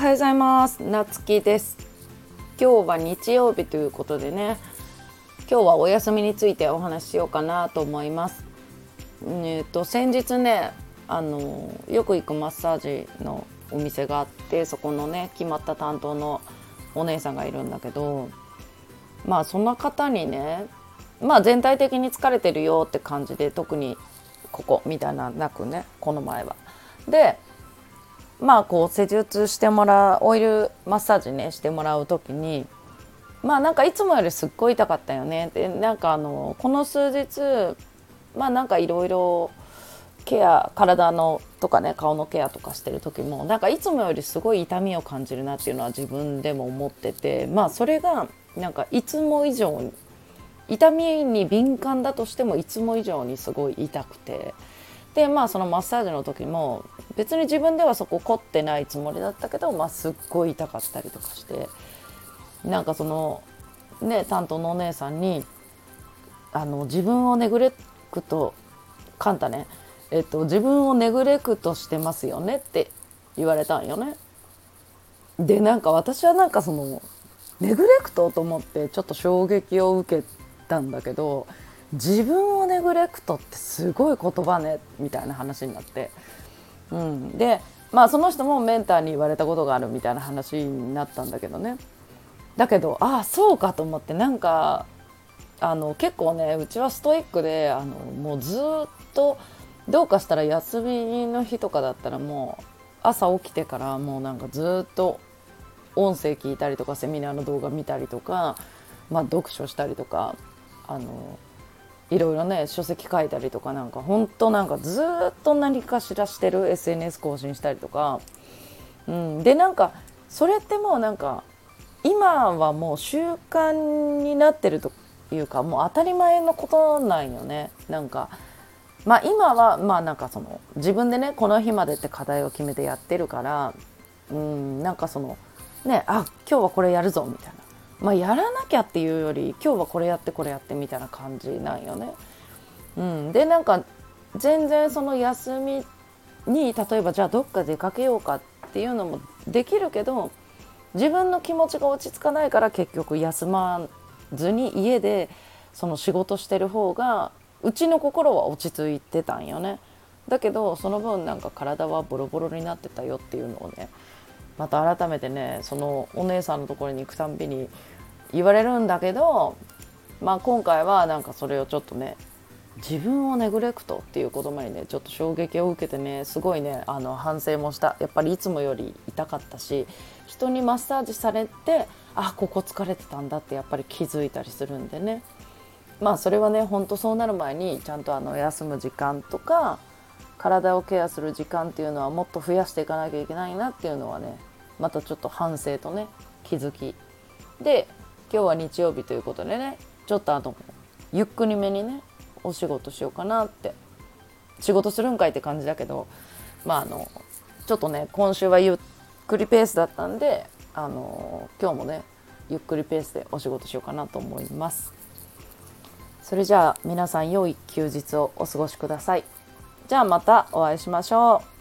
はようございます。なつきです。今日は日曜日ということでね今日はお休みについてお話ししようかなと思います。えっ、ー、と先日ねあのよく行くマッサージのお店があってそこのね決まった担当のお姉さんがいるんだけどまあそんな方にねまあ全体的に疲れてるよって感じで特にここみたいななくねこの前は。でまあこう施術してもらうオイルマッサージねしてもらう時にまあなんかいつもよりすっごい痛かったよね。でなんかあのこの数日まあなんかいろいろケア体のとかね顔のケアとかしてる時もなんかいつもよりすごい痛みを感じるなっていうのは自分でも思っててまあそれがなんかいつも以上に痛みに敏感だとしてもいつも以上にすごい痛くて。でまあそのマッサージの時も別に自分ではそこ凝ってないつもりだったけど、まあ、すっごい痛かったりとかしてなんかそのね担当のお姉さんにあの自分をネグレクトカンタねえっと、自分をネグレクトしてますよねって言われたんよね。でなんか私はなんかそのネグレクトと思ってちょっと衝撃を受けたんだけど自分をネグレクトってすごい言葉ねみたいな話になって、うん、でまあその人もメンターに言われたことがあるみたいな話になったんだけどね。だけどああそうかと思ってなんかあの結構ねうちはストイックであのもうずっとどうかしたら休みの日とかだったらもう朝起きてからもうなんかずっと音声聞いたりとかセミナーの動画見たりとか、まあ、読書したりとかあのいろいろね書籍書いたりとかなんか本当なんかずっと何かしらしてる SNS 更新したりとか、うん、でなんかそれってもうなんか今はもう習慣になってるというかもう当たり前のことなんよね。なんか。まあ今はまあなんかその自分でねこの日までって課題を決めてやってるからうん。なんかそのねあ今日はこれやるぞみたいな。まあやらなきゃっていうより今日はこれやってこれやってみたいな感じなんよね。うん、でなんか全然その休みに例えばじゃあどっか出かけようかっていうのもできるけど自分の気持ちが落ち着かないから結局休まずに家でその仕事してる方がうちの心は落ち着いてたんよねだけどその分なんか体はボロボロになってたよっていうのをねまた改めてねそのお姉さんのところに行くたんびに言われるんだけどまあ今回はなんかそれをちょっとね自分をネグレクトっていう言葉にねちょっと衝撃を受けてねすごいねあの反省もした。やっぱりいつもより痛かったし人にマッサージされてあここ疲れてたんだってやっぱり気づいたりするんでね。まあそれはねほんとそうなる前にちゃんとあの休む時間とか体をケアする時間っていうのはもっと増やしていかなきゃいけないなっていうのはねまたちょっと反省とね気づきで今日は日曜日ということでねちょっとあのゆっくりめにねお仕事しようかなって仕事するんかいって感じだけどまああのちょっとね今週はゆっくりペースだったんであの今日もねゆっくりペースでお仕事しようかなと思います。それじゃあ皆さん良い休日をお過ごしください。じゃあまたお会いしましょう。